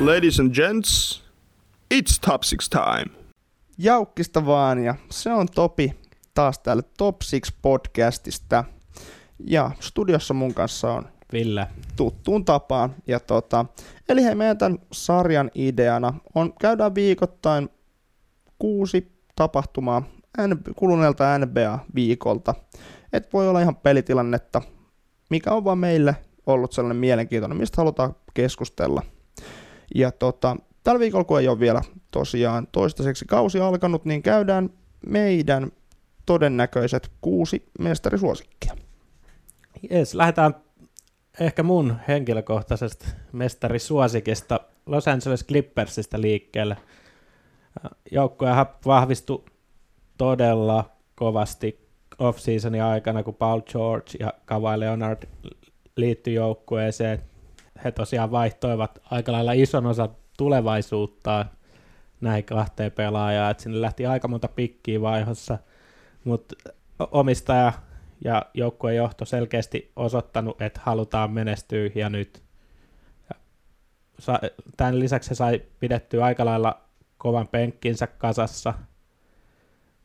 Ladies and gents, it's top six time. Jaukkista vaan ja se on Topi taas täällä Top 6 podcastista. Ja studiossa mun kanssa on Ville. tuttuun tapaan. Ja tota, eli hei, meidän tämän sarjan ideana on käydään viikoittain kuusi tapahtumaa N- kuluneelta NBA-viikolta. Et voi olla ihan pelitilannetta, mikä on vaan meille ollut sellainen mielenkiintoinen, mistä halutaan keskustella. Ja tota, tällä viikolla, kun ei ole vielä tosiaan toistaiseksi kausi alkanut, niin käydään meidän todennäköiset kuusi mestarisuosikkia. Yes, lähdetään ehkä mun henkilökohtaisesta mestarisuosikista Los Angeles Clippersista liikkeelle. Joukkoja vahvistui todella kovasti off-seasonin aikana, kun Paul George ja Kawhi Leonard liittyi joukkueeseen. He tosiaan vaihtoivat aika lailla ison osan tulevaisuuttaan näin kahteen pelaajaan, että sinne lähti aika monta pikkiä vaihossa, mutta omistaja ja joukkueen johto selkeästi osoittanut, että halutaan menestyä ja nyt. Tämän lisäksi se sai pidettyä aika lailla kovan penkkinsä kasassa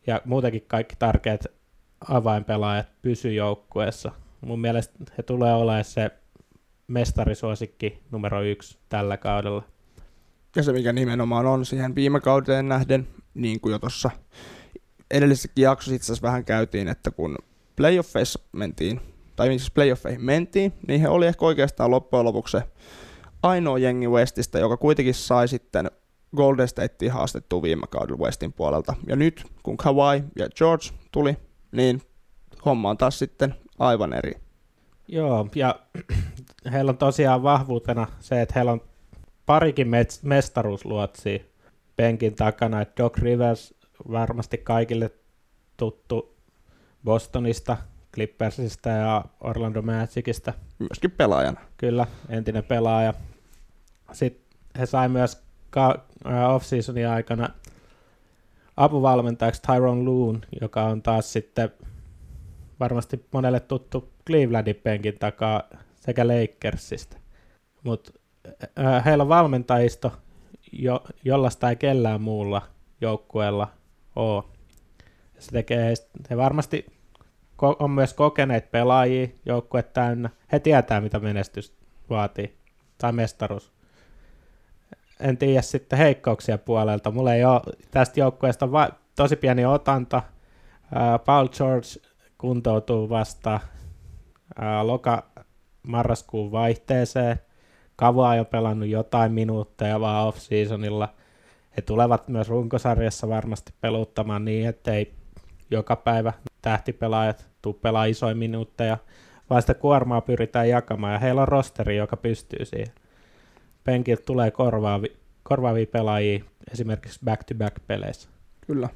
ja muutenkin kaikki tärkeät avainpelaajat pysy joukkueessa. Mun mielestä he tulee olemaan se mestarisuosikki numero yksi tällä kaudella. Ja se, mikä nimenomaan on siihen viime kauteen nähden, niin kuin jo tuossa edellisessäkin jaksossa itse asiassa vähän käytiin, että kun playoffeissa mentiin, tai siis playoffeihin mentiin, niin he oli ehkä oikeastaan loppujen lopuksi se ainoa jengi Westistä, joka kuitenkin sai sitten Golden Stateen haastettua viime kaudella Westin puolelta. Ja nyt, kun Kawhi ja George tuli, niin homma on taas sitten aivan eri. Joo, ja heillä on tosiaan vahvuutena se, että heillä on parikin mestaruusluotsia penkin takana, että Doc Rivers varmasti kaikille tuttu Bostonista, Clippersista ja Orlando Magicista. Myöskin pelaajana. Kyllä, entinen pelaaja. Sitten he sai myös off-seasonin aikana apuvalmentajaksi Tyrone Loon, joka on taas sitten varmasti monelle tuttu Clevelandin penkin takaa sekä Lakersista. Mutta heillä on valmentajisto, jo, jollaista ei kellään muulla joukkueella ole. Se tekee, he varmasti ko- on myös kokeneet pelaajia joukkue täynnä. He tietää, mitä menestys vaatii, tai mestaruus. En tiedä sitten heikkouksia puolelta. Mulla ei ole tästä joukkueesta va- tosi pieni otanta. Paul George kuntoutuu vasta uh, loka-marraskuun vaihteeseen. Kava on jo pelannut jotain minuutteja vaan off-seasonilla. He tulevat myös runkosarjassa varmasti peluttamaan niin, ettei joka päivä tähtipelaajat tuu pelaa isoja minuutteja, vaan sitä kuormaa pyritään jakamaan, ja heillä on rosteri, joka pystyy siihen. Penkiltä tulee korvaavi, korvaavia pelaajia esimerkiksi back-to-back-peleissä. Kyllä.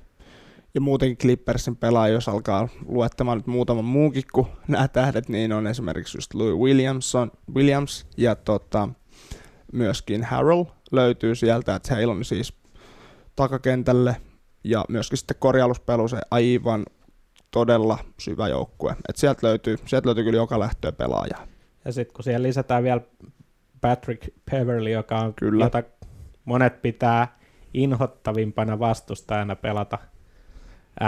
Ja muutenkin Clippersin pelaaja, jos alkaa luettamaan nyt muutaman muunkin kuin nämä tähdet, niin on esimerkiksi just Louis Williamson, Williams ja tota, myöskin Harrell löytyy sieltä, että heillä on siis takakentälle ja myöskin sitten korjauspelu se aivan todella syvä joukkue. Et sieltä, löytyy, sieltä löytyy kyllä joka lähtöä pelaajaa. Ja sitten kun siihen lisätään vielä Patrick Beverly, joka on, kyllä. jota monet pitää inhottavimpana vastustajana pelata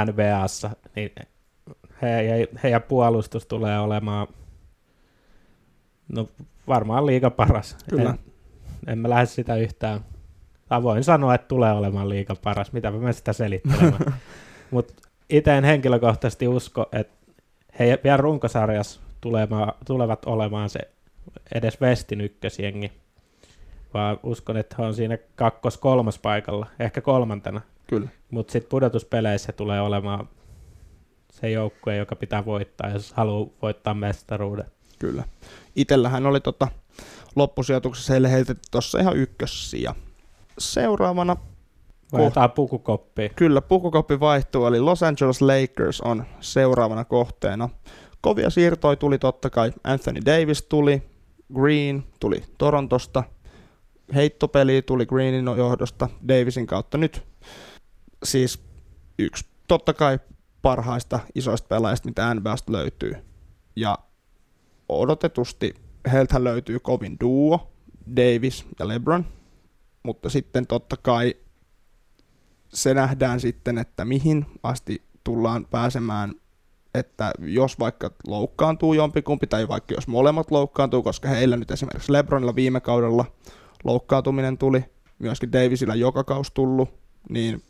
NBAssa, niin he, heidän puolustus tulee olemaan no, varmaan liiga paras. Kyllä. En, en mä lähde sitä yhtään. Tai voin sanoa, että tulee olemaan liiga paras, mitä mä sitä selittelemään. Mutta itse en henkilökohtaisesti usko, että he vielä runkosarjassa tulevat olemaan se edes Westin ykkösjengi, vaan uskon, että he on siinä kakkos-kolmas paikalla, ehkä kolmantena. Kyllä. Mutta sitten pudotuspeleissä tulee olemaan se joukkue, joka pitää voittaa, jos haluaa voittaa mestaruuden. Kyllä. Itellähän oli tota, loppusijoituksessa heille heitetty tuossa ihan ykkössiä. Seuraavana Vaihtaa pukukoppi. Kyllä, pukukoppi vaihtuu, eli Los Angeles Lakers on seuraavana kohteena. Kovia siirtoja tuli totta kai. Anthony Davis tuli, Green tuli Torontosta, heittopeli tuli Greenin johdosta Davisin kautta nyt. Siis yksi totta kai parhaista isoista pelaajista, mitä NBAsta löytyy. Ja odotetusti heiltä löytyy kovin duo, Davis ja LeBron. mutta sitten totta kai se nähdään sitten, että mihin asti tullaan pääsemään, että jos vaikka loukkaantuu jompikumpi, tai vaikka jos molemmat loukkaantuu, koska heillä nyt esimerkiksi Lebronilla viime kaudella loukkaantuminen tuli, myöskin Davisilla joka kausi tullut, niin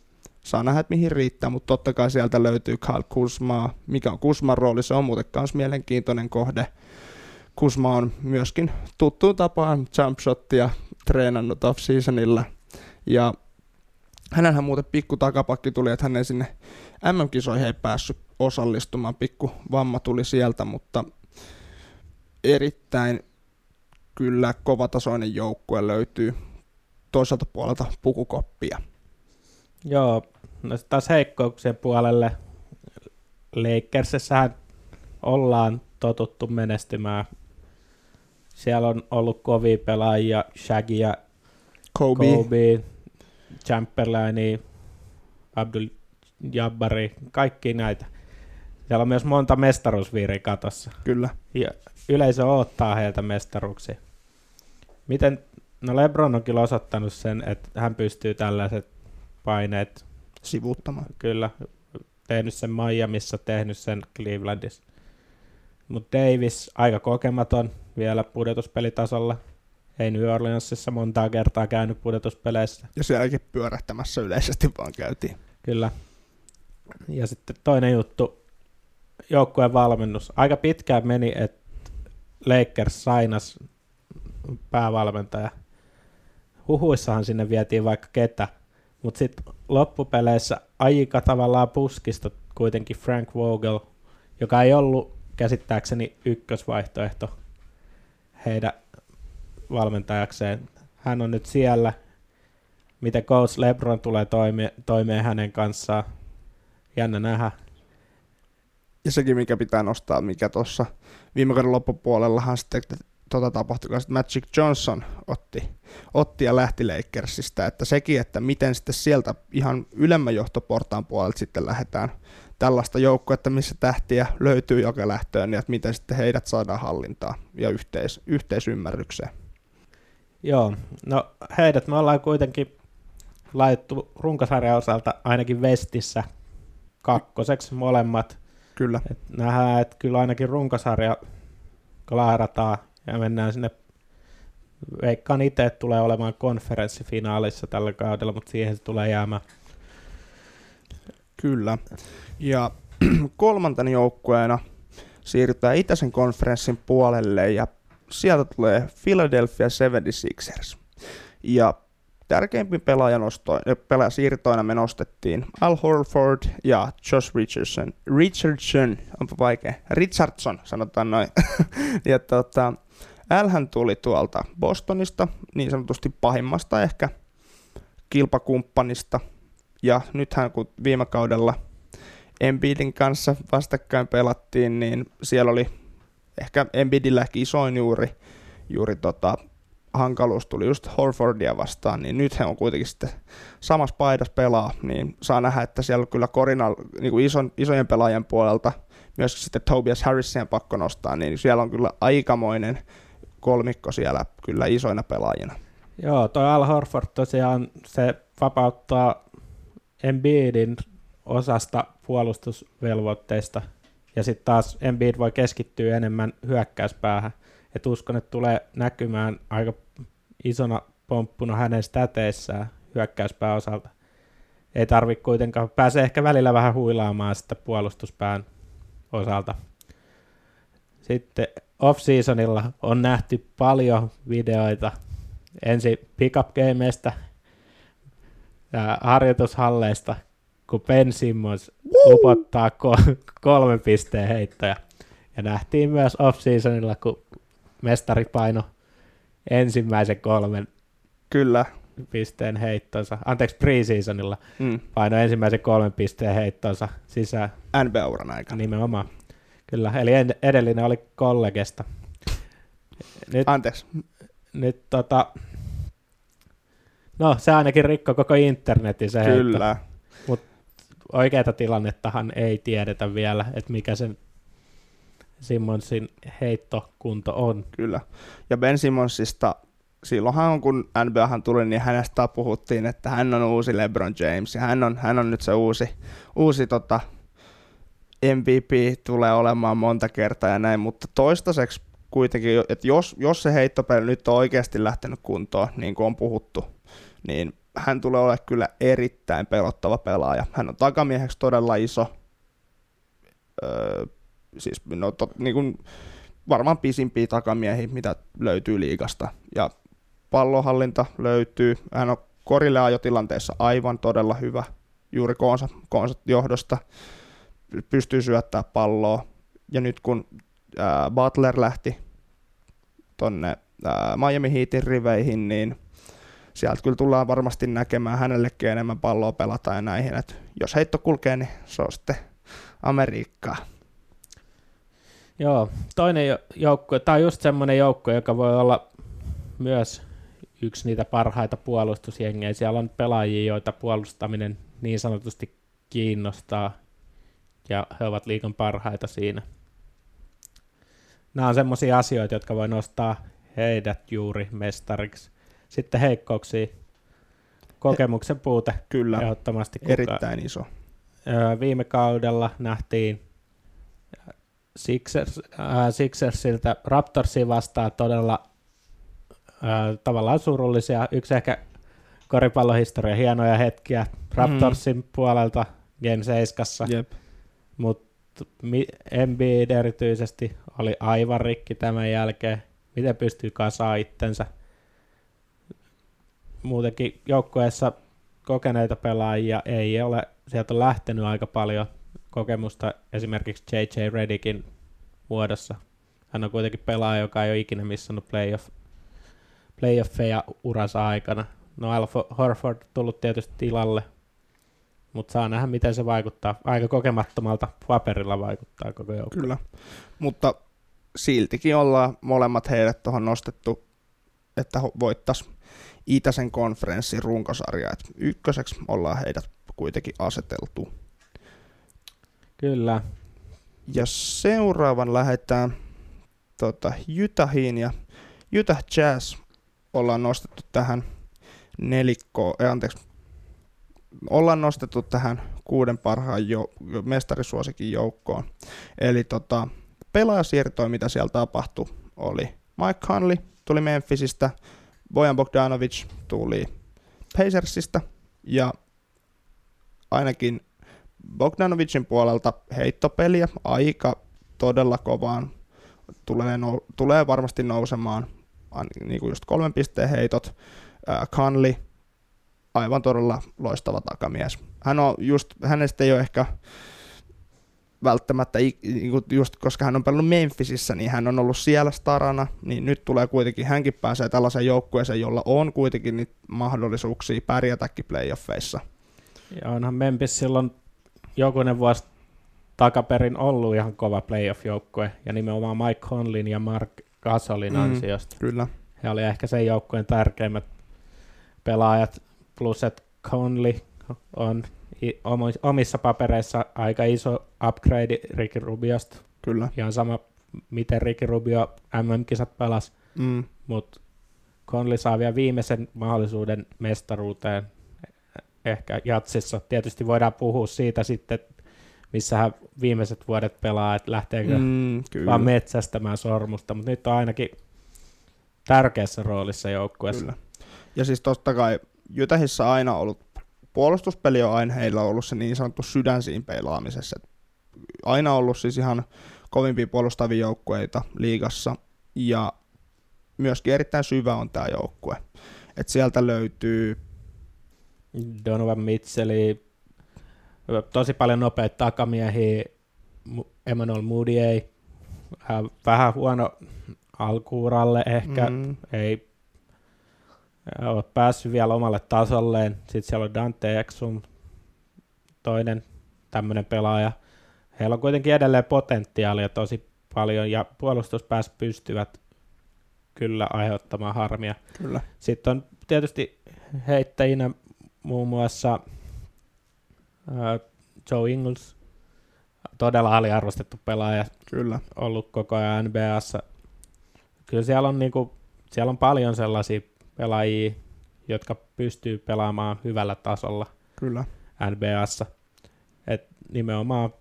saa nähdä, että mihin riittää, mutta totta kai sieltä löytyy Kyle Kuzmaa. Mikä on Kuzman rooli? Se on muuten myös mielenkiintoinen kohde. Kuzma on myöskin tuttuun tapaan jumpshottia treenannut off-seasonilla. Ja hänenhän muuten pikku takapakki tuli, että hän ei sinne MM-kisoihin ei päässyt osallistumaan, pikku vamma tuli sieltä, mutta erittäin kyllä kovatasoinen joukkue löytyy toiselta puolelta pukukoppia. Joo, no taas heikkouksien puolelle Lakersissähän ollaan totuttu menestymään. Siellä on ollut kovia pelaajia, Shaggy ja Kobe. Kobe, Chamberlaini, Abdul Jabbari, kaikki näitä. Siellä on myös monta mestaruusviiriä katossa. Kyllä. Ja yleisö odottaa heiltä mestaruuksia. Miten, no Lebron on kyllä osoittanut sen, että hän pystyy tällaiset paineet Sivuuttamaan. kyllä tehnyt sen Miamiissa, tehnyt sen Clevelandissa. Mutta Davis aika kokematon vielä pudotuspelitasolla. Ei New Orleansissa montaa kertaa käynyt pudotuspeleissä. Ja sielläkin pyörähtämässä yleisesti vaan käytiin. Kyllä. Ja sitten toinen juttu, joukkueen valmennus. Aika pitkään meni, että Lakers sainas päävalmentaja. Huhuissahan sinne vietiin vaikka ketä, mutta sitten loppupeleissä aika tavallaan puskista kuitenkin Frank Vogel, joka ei ollut käsittääkseni ykkösvaihtoehto heidän valmentajakseen. Hän on nyt siellä. Miten Coach LeBron tulee toime, toimeen hänen kanssaan. Jännä nähdä. Ja sekin, mikä pitää nostaa, mikä tuossa viime kauden loppupuolellahan sitten tota tapahtui, että Magic Johnson otti, otti ja lähti Lakersista, että sekin, että miten sitten sieltä ihan ylemmän johtoportaan puolelta sitten lähdetään tällaista joukkuetta, missä tähtiä löytyy joka lähtöön, niin että miten sitten heidät saadaan hallintaa ja yhteis, yhteisymmärrykseen. Joo, no heidät me ollaan kuitenkin laitettu runkosarjan osalta ainakin Vestissä kakkoseksi molemmat. Kyllä. Et nähdään, että kyllä ainakin runkosarja klaarataan ja mennään sinne. Veikkaan itse, että tulee olemaan konferenssifinaalissa tällä kaudella, mutta siihen se tulee jäämään. Kyllä. Ja kolmantena joukkueena siirrytään itäisen konferenssin puolelle ja sieltä tulee Philadelphia 76ers. Ja tärkeimpiin pelaajasiirtoina me nostettiin Al Horford ja Josh Richardson. Richardson, onpa vaikea. Richardson, sanotaan noin. ja tota, Alhän tuli tuolta Bostonista, niin sanotusti pahimmasta ehkä kilpakumppanista. Ja nythän kun viime kaudella Embiidin kanssa vastakkain pelattiin, niin siellä oli ehkä Embiidilläkin isoin juuri, juuri tota, hankaluus tuli just Horfordia vastaan, niin nyt he on kuitenkin sitten samassa paidassa pelaa, niin saa nähdä, että siellä on kyllä korina, niin kuin ison, isojen pelaajien puolelta, myös sitten Tobias Harrisia pakko nostaa, niin siellä on kyllä aikamoinen kolmikko siellä kyllä isoina pelaajina. Joo, toi Al Horford tosiaan se vapauttaa Embiidin osasta puolustusvelvoitteista, ja sitten taas Embiid voi keskittyä enemmän hyökkäyspäähän. Et uskon, että tulee näkymään aika isona pomppuna hänen stäteissään hyökkäyspää osalta. Ei tarvi kuitenkaan, pääsee ehkä välillä vähän huilaamaan sitä puolustuspään osalta. Sitten off-seasonilla on nähty paljon videoita ensin pickup-gameista ja harjoitushalleista, kun Ben Simmons upottaa ko- kolmen pisteen heittoja. Ja nähtiin myös off-seasonilla, kun mestari paino ensimmäisen kolmen Kyllä. pisteen heittonsa, anteeksi preseasonilla Mm. paino ensimmäisen kolmen pisteen heittonsa sisään NBA-uran aikana. nimenomaan. Kyllä, eli ed- edellinen oli kollegesta. Nyt, Anteeksi. nyt tota, no se ainakin rikko koko internetin se. Kyllä. Oikeata tilannettahan ei tiedetä vielä, että mikä sen Simmonsin heittokunto on. Kyllä. Ja Ben Simmonsista silloinhan kun NBAhan tuli, niin hänestä puhuttiin, että hän on uusi LeBron James ja hän on, hän on nyt se uusi, uusi tota, MVP tulee olemaan monta kertaa ja näin, mutta toistaiseksi kuitenkin, että jos, jos se heittopeli nyt on oikeasti lähtenyt kuntoon, niin kuin on puhuttu, niin hän tulee olemaan kyllä erittäin pelottava pelaaja. Hän on takamieheksi todella iso, öö, siis no, to, niin kuin, varmaan pisimpiä takamiehiä, mitä löytyy liigasta. Ja pallohallinta löytyy. Hän on korille ajotilanteessa aivan todella hyvä juuri koonsa, koonsa johdosta. Pystyy syöttää palloa. Ja nyt kun ää, Butler lähti tonne ää, Miami Heatin riveihin, niin sieltä kyllä tullaan varmasti näkemään hänellekin enemmän palloa pelata ja näihin. Et jos heitto kulkee, niin se on sitten Amerikkaa. Joo, toinen joukko, tai just semmoinen joukko, joka voi olla myös yksi niitä parhaita puolustusjengejä. Siellä on pelaajia, joita puolustaminen niin sanotusti kiinnostaa, ja he ovat liikan parhaita siinä. Nämä on semmoisia asioita, jotka voi nostaa heidät juuri mestariksi. Sitten heikkouksia, kokemuksen puute Kyllä, ehdottomasti. Erittäin iso. Viime kaudella nähtiin Sixers, äh, Sixersiltä Raptorsiin vastaan todella äh, tavallaan surullisia. Yksi ehkä koripallohistoria hienoja hetkiä Raptorsin mm. puolelta Game 7. Mutta Embiid erityisesti oli aivan rikki tämän jälkeen. Miten pystyy kasaa itsensä? Muutenkin joukkueessa kokeneita pelaajia ei ole, sieltä on lähtenyt aika paljon kokemusta esimerkiksi J.J. Redickin muodossa. Hän on kuitenkin pelaaja, joka ei ole ikinä missannut playoff, playoffeja uransa aikana. No Al Horford tullut tietysti tilalle, mutta saa nähdä, miten se vaikuttaa. Aika kokemattomalta paperilla vaikuttaa koko joukko. Kyllä, mutta siltikin ollaan molemmat heidät tuohon nostettu, että voittaisi Itäisen konferenssin runkosarja. Et ykköseksi ollaan heidät kuitenkin aseteltu. Kyllä. Ja seuraavan lähdetään tota, Utahiin ja Utah Jazz ollaan nostettu tähän nelikkoon, eh, anteeksi, ollaan nostettu tähän kuuden parhaan jo, mestarisuosikin joukkoon. Eli tota, pelaajasiirtoja, mitä siellä tapahtui, oli Mike Conley tuli Memphisistä, Bojan Bogdanovic tuli Pacersista ja ainakin Bogdanovicin puolelta heittopeliä aika todella kovaan. Tulee, no, tulee varmasti nousemaan niin kuin just kolmen pisteen heitot. Conley, aivan todella loistava takamies. Hän on just, hänestä ei ole ehkä välttämättä, niin just koska hän on pelannut Memphisissä, niin hän on ollut siellä starana, niin nyt tulee kuitenkin, hänkin pääsee tällaisen joukkueeseen, jolla on kuitenkin niitä mahdollisuuksia pärjätäkin playoffeissa. Ja onhan Memphis silloin jokunen vuosi takaperin ollut ihan kova playoff-joukkue, ja nimenomaan Mike Conlin ja Mark Gasolin mm, ansiosta. Kyllä. He oli ehkä sen joukkueen tärkeimmät pelaajat, plus että Conley on omissa papereissa aika iso upgrade Ricky Rubiosta. Kyllä. Ihan sama, miten Ricky Rubio MM-kisat pelasi, mm. mutta Conley saa vielä viimeisen mahdollisuuden mestaruuteen ehkä jatsissa. Tietysti voidaan puhua siitä sitten, missä hän viimeiset vuodet pelaa, että lähteekö mm, vaan metsästämään sormusta, mutta nyt on ainakin tärkeässä roolissa joukkueessa. Kyllä. Ja siis totta kai Jytähissä aina ollut, puolustuspeli on aina heillä ollut se niin sanottu sydän siinä pelaamisessa. Aina ollut siis ihan kovimpia puolustavia joukkueita liigassa ja myöskin erittäin syvä on tämä joukkue. Et sieltä löytyy Donovan Mitchelli, tosi paljon nopeita takamiehiä, Emmanuel Moody vähän huono alkuuralle ehkä, mm. ei ole päässyt vielä omalle tasolleen. Sitten siellä on Dante Exum, toinen tämmöinen pelaaja. Heillä on kuitenkin edelleen potentiaalia tosi paljon ja puolustuspäässä pystyvät kyllä aiheuttamaan harmia. Kyllä. Sitten on tietysti heittäjinä muun muassa Joe Ingles, todella aliarvostettu pelaaja, Kyllä. ollut koko ajan NBAssa. Kyllä siellä on niinku siellä on paljon sellaisia pelaajia, jotka pystyy pelaamaan hyvällä tasolla Kyllä. NBAssa. Et nimenomaan,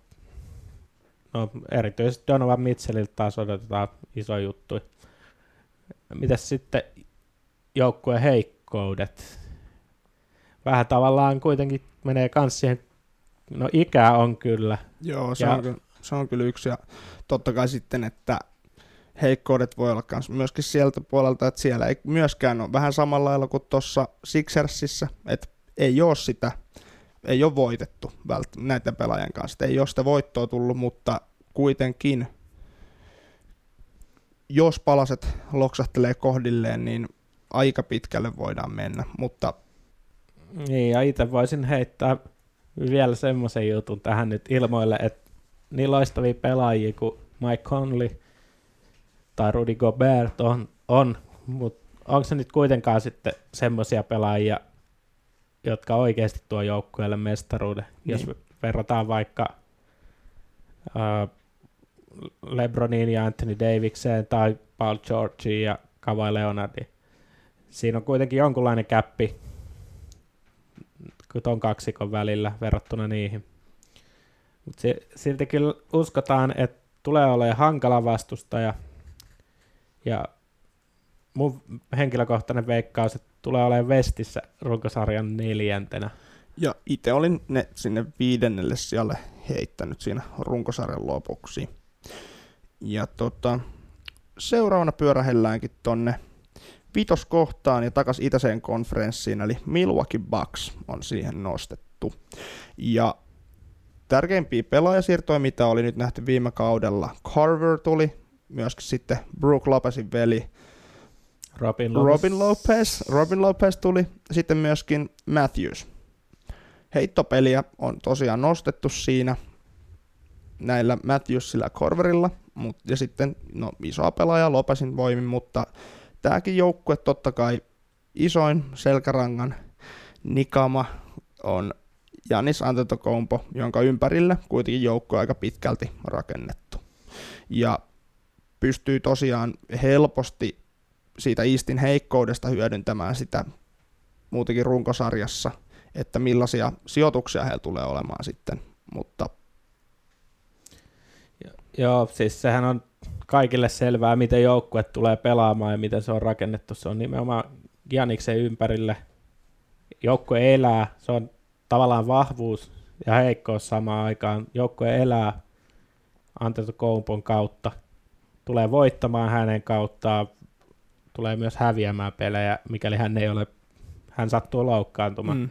no erityisesti Donovan Mitchelliltä taas odotetaan iso juttu. Mitäs sitten joukkueen heikkoudet? Vähän tavallaan kuitenkin menee kans siihen, no ikä on kyllä. Joo, se, Ja- on, kyllä- se on kyllä yksi. Ja totta kai sitten, että heikkoudet voi olla kans myöskin sieltä puolelta, että siellä ei myöskään ole vähän samalla lailla kuin tuossa Sixersissä, että ei ole sitä, ei ole voitettu vält- näiden pelaajien kanssa, ei ole sitä voittoa tullut, mutta kuitenkin, jos palaset loksahtelee kohdilleen, niin aika pitkälle voidaan mennä, mutta Niin, ja itse voisin heittää vielä semmoisen jutun tähän nyt ilmoille, että niin loistavia pelaajia kuin Mike Conley tai Rudy Gobert on, on mutta onko se nyt kuitenkaan sitten semmoisia pelaajia, jotka oikeasti tuo joukkueelle mestaruuden, niin. jos verrataan vaikka äh, LeBroniin ja Anthony Davikseen tai Paul Georgeen ja Kawhi Leonardiin. Siinä on kuitenkin jonkunlainen käppi ton kaksikon välillä verrattuna niihin. Mutta silti kyllä uskotaan, että tulee olemaan hankala vastustaja. Ja mun henkilökohtainen veikkaus, että tulee olemaan Vestissä runkosarjan neljäntenä. Ja itse olin ne sinne viidennelle sijalle heittänyt siinä runkosarjan lopuksi. Ja tota, seuraavana pyörähelläänkin tonne vitoskohtaan ja takas itäiseen konferenssiin, eli Milwaukee Bucks on siihen nostettu. Ja tärkeimpiä pelaajasiirtoja, mitä oli nyt nähty viime kaudella, Carver tuli, myöskin sitten Brook Lopezin veli, Robin Lopez. Robin Lopez, Robin Lopez tuli, sitten myöskin Matthews. Heittopeliä on tosiaan nostettu siinä näillä Matthewsilla ja Corverilla, mut, ja sitten no, isoa pelaajaa Lopezin voimin, mutta tämäkin joukkue totta kai isoin selkärangan nikama on Janis Antetokounmpo, jonka ympärille kuitenkin joukko on aika pitkälti rakennettu. Ja pystyy tosiaan helposti siitä Eastin heikkoudesta hyödyntämään sitä muutenkin runkosarjassa, että millaisia sijoituksia heillä tulee olemaan sitten, mutta Joo, siis sehän on kaikille selvää, miten joukkue tulee pelaamaan ja miten se on rakennettu. Se on nimenomaan Janiksen ympärille. Joukkue elää, se on tavallaan vahvuus ja heikkous samaan aikaan. Joukkue elää Antetokounmpon kautta, tulee voittamaan hänen kauttaan, tulee myös häviämään pelejä, mikäli hän ei ole, hän sattuu loukkaantumaan. mm,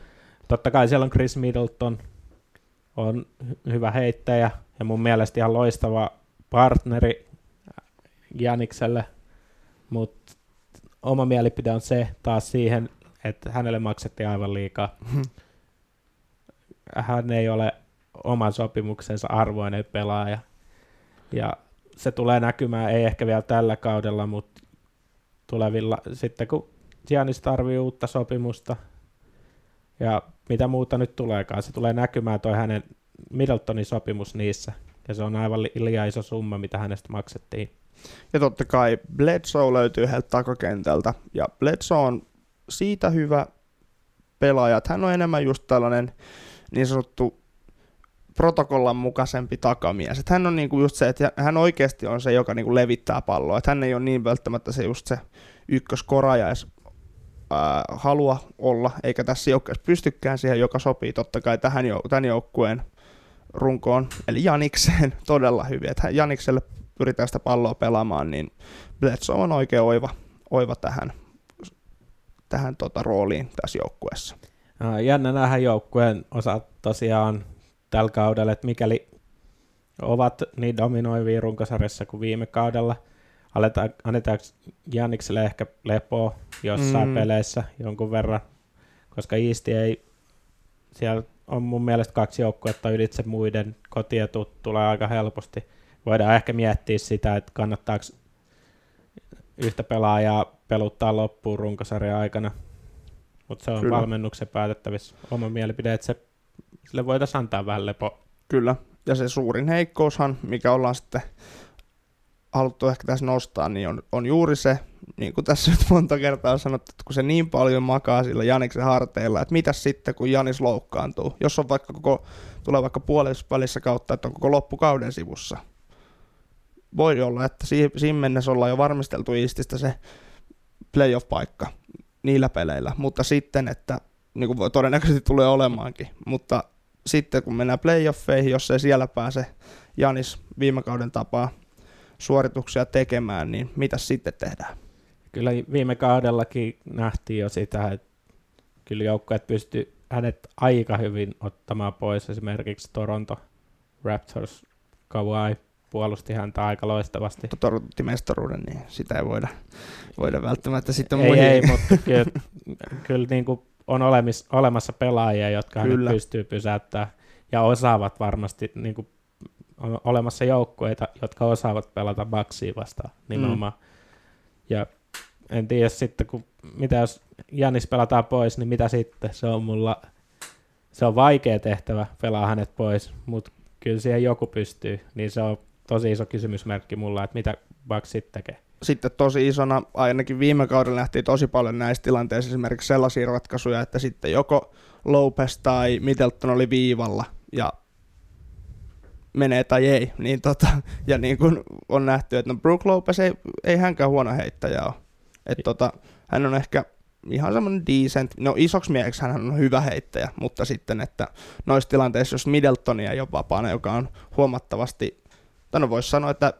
Totta kai siellä on Chris Middleton, on hy- hyvä heittäjä ja mun mielestä ihan loistava partneri Janikselle, mutta oma mielipide on se taas siihen, että hänelle maksettiin aivan liikaa. Hän ei ole oman sopimuksensa arvoinen pelaaja ja se tulee näkymään, ei ehkä vielä tällä kaudella, mutta tulevilla, sitten kun Giannis tarvii uutta sopimusta, ja mitä muuta nyt tuleekaan, se tulee näkymään toi hänen Middletonin sopimus niissä, ja se on aivan li- liian iso summa, mitä hänestä maksettiin. Ja totta kai Bledsoe löytyy heiltä takakentältä, ja Bledsoe on siitä hyvä pelaaja, hän on enemmän just tällainen niin sanottu protokollan mukaisempi takamies. Että hän on niinku just se, että hän oikeasti on se, joka niinku levittää palloa. Että hän ei ole niin välttämättä se just se ykköskoraja edes ää, halua olla, eikä tässä joukkueessa pystykään siihen, joka sopii totta kai tähän jou- tämän joukkueen runkoon, eli Janikseen todella hyvin. Että Janikselle pyritään sitä palloa pelaamaan, niin Bledsoe on oikein oiva, oiva tähän, tähän tota, rooliin tässä joukkueessa. Jännä nähdä joukkueen osa tosiaan tällä kaudella, että mikäli ovat niin dominoivia runkosarjassa kuin viime kaudella, aletaan, annetaanko Jannikselle ehkä lepoa jossain Mm. peleissä jonkun verran, koska Iisti ei, siellä on mun mielestä kaksi joukkuetta ylitse muiden kotietut tulee aika helposti. Voidaan ehkä miettiä sitä, että kannattaako yhtä pelaajaa peluttaa loppuun runkosarjan aikana, mutta se on. Kyllä. valmennuksen päätettävissä. Oma mielipide, että se, sille voitaisiin antaa vähän lepo. Kyllä. Ja se suurin heikkoushan, mikä ollaan sitten haluttu ehkä tässä nostaa, niin on, on juuri se, niin kuin tässä nyt monta kertaa on sanottu, että kun se niin paljon makaa sillä Janiksen harteilla, että mitä sitten, kun Janis loukkaantuu, jos on vaikka koko, tulee vaikka puolessa välissä kautta, että on koko loppukauden sivussa. Voi olla, että siinä mennessä ollaan jo varmisteltu Ististä se playoff-paikka niillä peleillä, mutta sitten, että niin kuin todennäköisesti tulee olemaankin, mutta sitten kun mennään playoffeihin, jos ei siellä pääse Janis viime kauden tapaa suorituksia tekemään, niin mitä sitten tehdään? Kyllä viime kaudellakin nähtiin jo sitä, että kyllä joukkueet pysty hänet aika hyvin ottamaan pois. Esimerkiksi Toronto Raptors Kawhi puolusti häntä aika loistavasti. Torontti mestaruuden, niin sitä ei voida, voida välttämättä sitten ei, ei, mutta kyllä, kyllä niin kuin on olemis, olemassa pelaajia, jotka kyllä. pystyy pysäyttämään ja osaavat varmasti, niin kuin, on olemassa joukkueita, jotka osaavat pelata baksia vastaan nimenomaan. Mm. Ja en tiedä sitten, kun, mitä jos Jannis pelataan pois, niin mitä sitten? Se on mulla, se on vaikea tehtävä pelaa hänet pois, mutta kyllä siihen joku pystyy, niin se on tosi iso kysymysmerkki mulla, että mitä Bucks sitten tekee. Sitten tosi isona, ainakin viime kaudella nähtiin tosi paljon näissä tilanteissa esimerkiksi sellaisia ratkaisuja, että sitten joko Lopez tai Middleton oli viivalla ja menee tai ei, niin tota, ja niin kuin on nähty, että no Brook Lopez ei, ei hänkään huono heittäjä ole. Että tota, hän on ehkä ihan semmoinen decent, no isoksi mieheksi hän on hyvä heittäjä, mutta sitten, että noissa tilanteissa, jos Middletonia ei ole vapaana, joka on huomattavasti, tai no voisi sanoa, että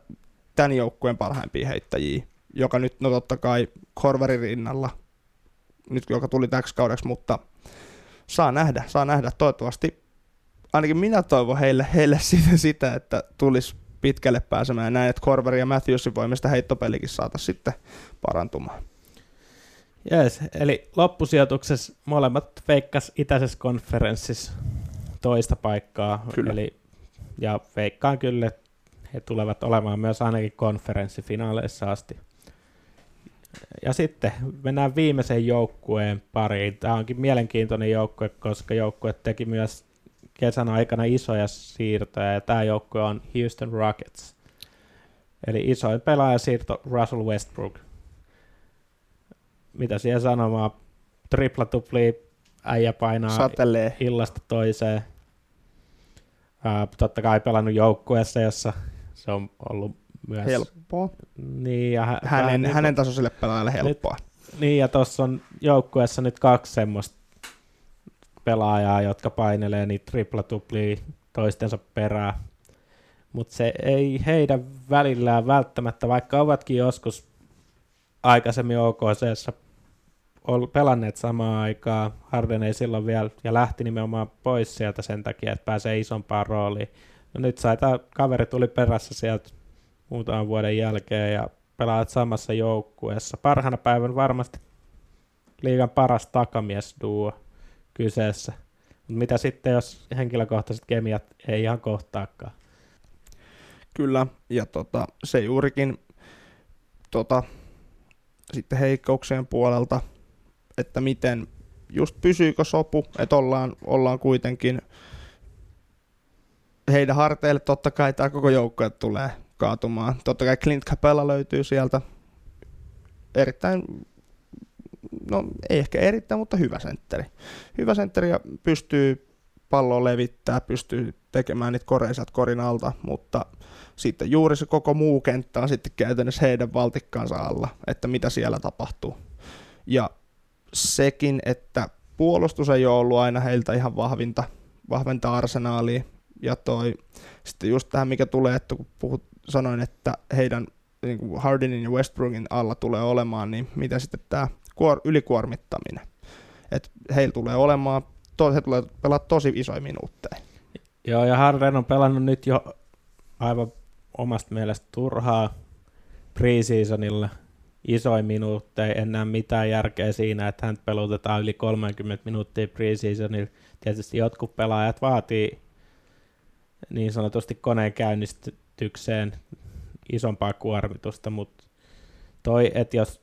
tämän joukkueen parhaimpia heittäjiä, joka nyt, no totta kai Korverin rinnalla, nyt joka tuli täksi kaudeksi, mutta saa nähdä, saa nähdä. Toivottavasti, ainakin minä toivon heille, heille sitä, sitä, että tulisi pitkälle pääsemään näin, että Korveri ja Matthewsin voimista heittopelikin saata sitten parantumaan. Jees, eli loppusijoituksessa molemmat veikkas itäisessä konferenssissa toista paikkaa. Kyllä. Eli, ja veikkaan kyllä, että he tulevat olemaan myös ainakin konferenssifinaaleissa asti. Ja sitten mennään viimeisen joukkueen pariin. Tämä onkin mielenkiintoinen joukkue, koska joukkue teki myös kesän aikana isoja siirtoja, ja tämä joukkue on Houston Rockets. Eli isoin pelaajasiirto Russell Westbrook. Mitä siellä sanomaan? Tripla tupli äijä painaa Satelee. illasta toiseen. Uh, totta kai pelannut joukkueessa, jossa se on ollut myös... Helppoa. Niin, ja hä- hänen, niin, hänen tasoiselle pelaajalle helppoa. Nyt, niin, ja tuossa on joukkueessa nyt kaksi semmoista pelaajaa, jotka painelee niitä tripla-tuplia toistensa perään. Mutta se ei heidän välillään välttämättä, vaikka ovatkin joskus aikaisemmin OKCssä pelanneet samaan aikaan, Harden ei silloin vielä, ja lähti nimenomaan pois sieltä sen takia, että pääsee isompaan rooliin. No nyt sai tämä kaveri tuli perässä sieltä muutaman vuoden jälkeen ja pelaat samassa joukkueessa. Parhaana päivän varmasti liigan paras takamies duo kyseessä. Mutta mitä sitten, jos henkilökohtaiset kemiat ei ihan kohtaakaan? Kyllä, ja tota, se juurikin tota, sitten heikkouksien puolelta, että miten just pysyykö sopu, että ollaan, ollaan kuitenkin heidän harteille totta kai tämä koko joukkue tulee kaatumaan. Totta kai Clint Capella löytyy sieltä. Erittäin, no ei ehkä erittäin, mutta hyvä sentteri. Hyvä sentteri ja pystyy palloa levittää, pystyy tekemään niitä koreisat korin alta, mutta sitten juuri se koko muu kenttä on sitten käytännössä heidän valtikkaansa alla, että mitä siellä tapahtuu. Ja sekin, että puolustus ei ole ollut aina heiltä ihan vahvinta, vahvinta arsenaalia, ja toi, sitten just tähän, mikä tulee, että kun puhut, sanoin, että heidän niin kuin Hardenin ja Westbrookin alla tulee olemaan, niin mitä sitten tämä kuor- ylikuormittaminen. Että heillä tulee olemaan, to, he tulee pelaa tosi isoja minuutteja. Joo, ja Harden on pelannut nyt jo aivan omasta mielestä turhaa preseasonilla isoin minuutteja, en näe mitään järkeä siinä, että hän pelutetaan yli 30 minuuttia preseasonilla. Tietysti jotkut pelaajat vaatii niin sanotusti koneen käynnistykseen isompaa kuormitusta, mutta toi, että jos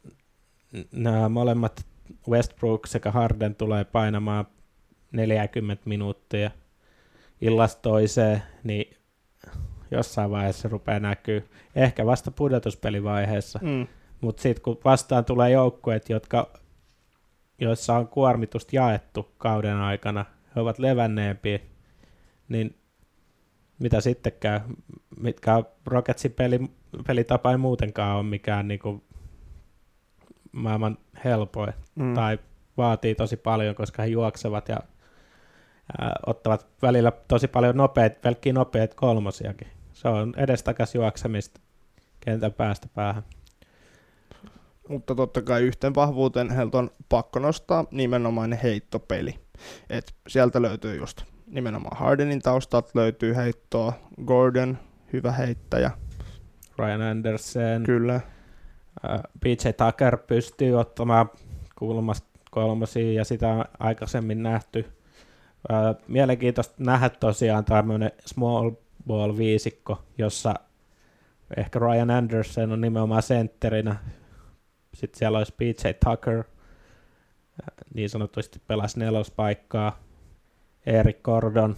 nämä molemmat Westbrook sekä Harden tulee painamaan 40 minuuttia illasta toiseen, niin jossain vaiheessa rupeaa näkyy. Ehkä vasta pudotuspelivaiheessa. Mm. Mutta sitten kun vastaan tulee joukkueet, jotka, joissa on kuormitusta jaettu kauden aikana, he ovat levänneempiä, niin mitä sitten käy? Mitkä Rocketsin peli, pelitapa ei muutenkaan ole mikään niinku maailman helpoin. Mm. Tai vaatii tosi paljon, koska he juoksevat ja ää, ottavat välillä tosi paljon nopeat, pelkkiä nopeat kolmosiakin. Se on edestakas juoksemista kentän päästä päähän. Mutta totta kai yhten vahvuuteen heiltä on pakko nostaa nimenomaan heittopeli. Et sieltä löytyy just nimenomaan Hardenin taustat löytyy heittoa, Gordon, hyvä heittäjä, Ryan Anderson, kyllä. PJ Tucker pystyy ottamaan kulmasta kolmosia ja sitä on aikaisemmin nähty. Mielenkiintoista nähdä tosiaan tämmöinen small ball viisikko, jossa ehkä Ryan Anderson on nimenomaan sentterinä. Sitten siellä olisi PJ Tucker, niin sanotusti pelasi nelospaikkaa. Eric Gordon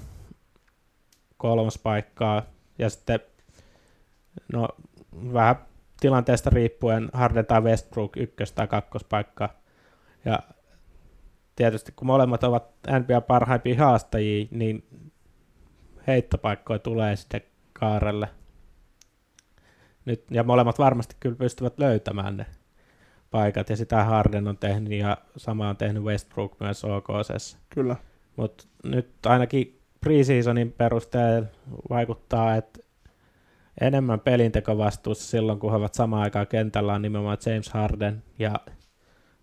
kolmospaikkaa ja sitten no vähän tilanteesta riippuen Harden tai Westbrook ykkös- tai kakkospaikkaa. Ja tietysti kun molemmat ovat NBA parhaimpia haastajia, niin heittopaikkoja tulee sitten kaarelle. Nyt, ja molemmat varmasti kyllä pystyvät löytämään ne paikat, ja sitä Harden on tehnyt, ja sama on tehnyt Westbrook myös OKC. Kyllä. Mutta nyt ainakin preseasonin perusteella vaikuttaa, että enemmän pelintekovastuussa silloin, kun he ovat samaan aikaan kentällä, on nimenomaan James Harden ja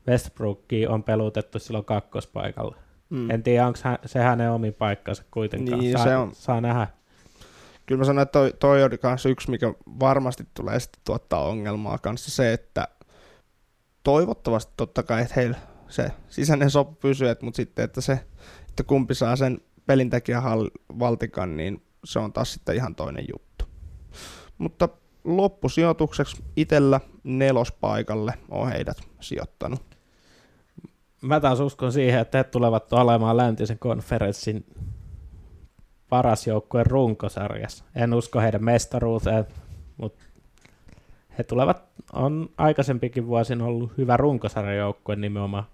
Westbrookia on pelutettu silloin kakkospaikalla. Mm. En tiedä, onko se hänen omi paikkansa kuitenkaan. Niin, saa, se on. saa nähdä. Kyllä mä sanon, että toi, toi on kanssa yksi, mikä varmasti tulee sitten tuottaa ongelmaa kanssa se, että toivottavasti totta kai, että heillä se sisäinen sopu pysyy, mutta sitten, että se, että kumpi saa sen pelintekijän hall- valtikan, niin se on taas sitten ihan toinen juttu. Mutta loppusijoitukseksi itsellä nelospaikalle on heidät sijoittanut. Mä taas uskon siihen, että he tulevat olemaan läntisen konferenssin paras joukkue runkosarjassa. En usko heidän mestaruuteen, mutta he tulevat, on aikaisempikin vuosin ollut hyvä runkosarjajoukkue nimenomaan,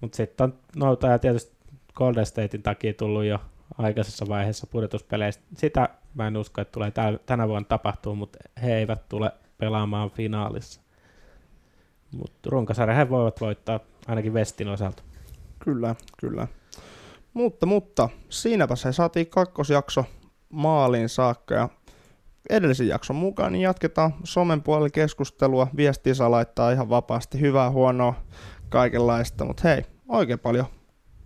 mutta sitten on nouta ja tietysti Golden Statein takia tullut jo aikaisessa vaiheessa pudotuspeleistä. Sitä mä en usko, että tulee tä- tänä vuonna tapahtuu, mutta he eivät tule pelaamaan finaalissa. Mutta runkosarja he voivat voittaa ainakin Vestin osalta. Kyllä, kyllä. Mutta, mutta siinäpä se saatiin kakkosjakso maaliin saakka ja edellisen jakson mukaan niin jatketaan somen puolella keskustelua. Viestiä saa laittaa ihan vapaasti, hyvää, huonoa, kaikenlaista. Mutta hei, oikein paljon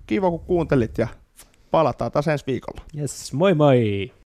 kiva kun kuuntelit ja palataan taas ensi viikolla. Yes, moi moi!